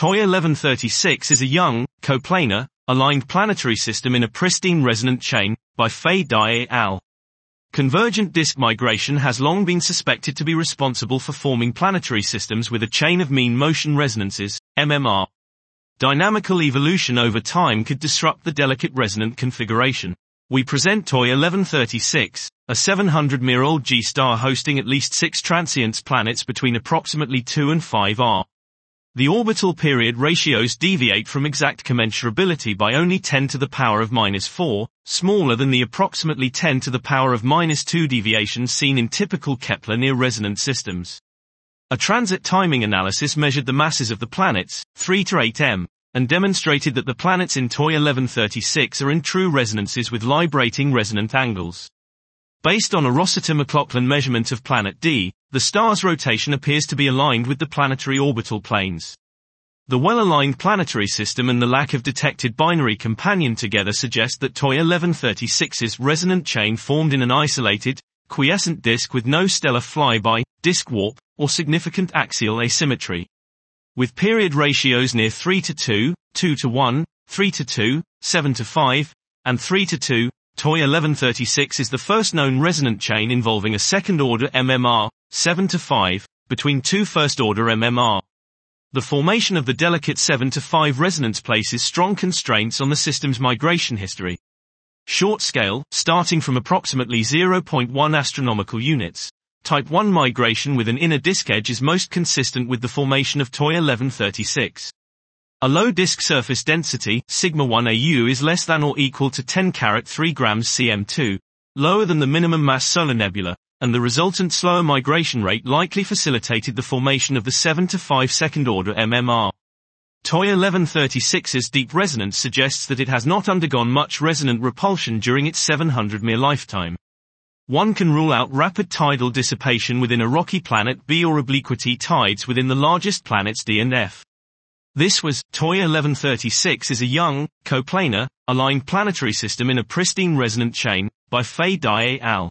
TOI 1136 is a young, coplanar, aligned planetary system in a pristine resonant chain, by Fei Dai al. Convergent disk migration has long been suspected to be responsible for forming planetary systems with a chain of mean motion resonances, MMR. Dynamical evolution over time could disrupt the delicate resonant configuration. We present TOI 1136, a 700 mir old G-star hosting at least six transients planets between approximately 2 and 5 R. The orbital period ratios deviate from exact commensurability by only 10 to the power of minus 4, smaller than the approximately 10 to the power of minus 2 deviations seen in typical Kepler near-resonant systems. A transit timing analysis measured the masses of the planets, 3 to 8 m, and demonstrated that the planets in TOI 1136 are in true resonances with librating resonant angles. Based on a Rossiter-McLaughlin measurement of planet D, the star's rotation appears to be aligned with the planetary orbital planes. The well-aligned planetary system and the lack of detected binary companion together suggest that TOI 1136's resonant chain formed in an isolated, quiescent disk with no stellar flyby, disk warp, or significant axial asymmetry. With period ratios near 3 to 2, 2 to 1, 3 to 2, 7 to 5, and 3 to 2, TOI 1136 is the first known resonant chain involving a second-order MMR, 7 to 5, between two first-order MMR. The formation of the delicate 7 to 5 resonance places strong constraints on the system's migration history. Short scale, starting from approximately 0.1 astronomical units. Type 1 migration with an inner disk edge is most consistent with the formation of TOI 1136. A low disk surface density, sigma 1 AU is less than or equal to 10 caret 3 grams cm2, lower than the minimum mass solar nebula, and the resultant slower migration rate likely facilitated the formation of the 7 to 5 second order MMR. TOI 1136's deep resonance suggests that it has not undergone much resonant repulsion during its 700 mir lifetime. One can rule out rapid tidal dissipation within a rocky planet B or obliquity tides within the largest planets D and F. This was, TOI 1136 is a young, coplanar, aligned planetary system in a pristine resonant chain, by Fei Dai al.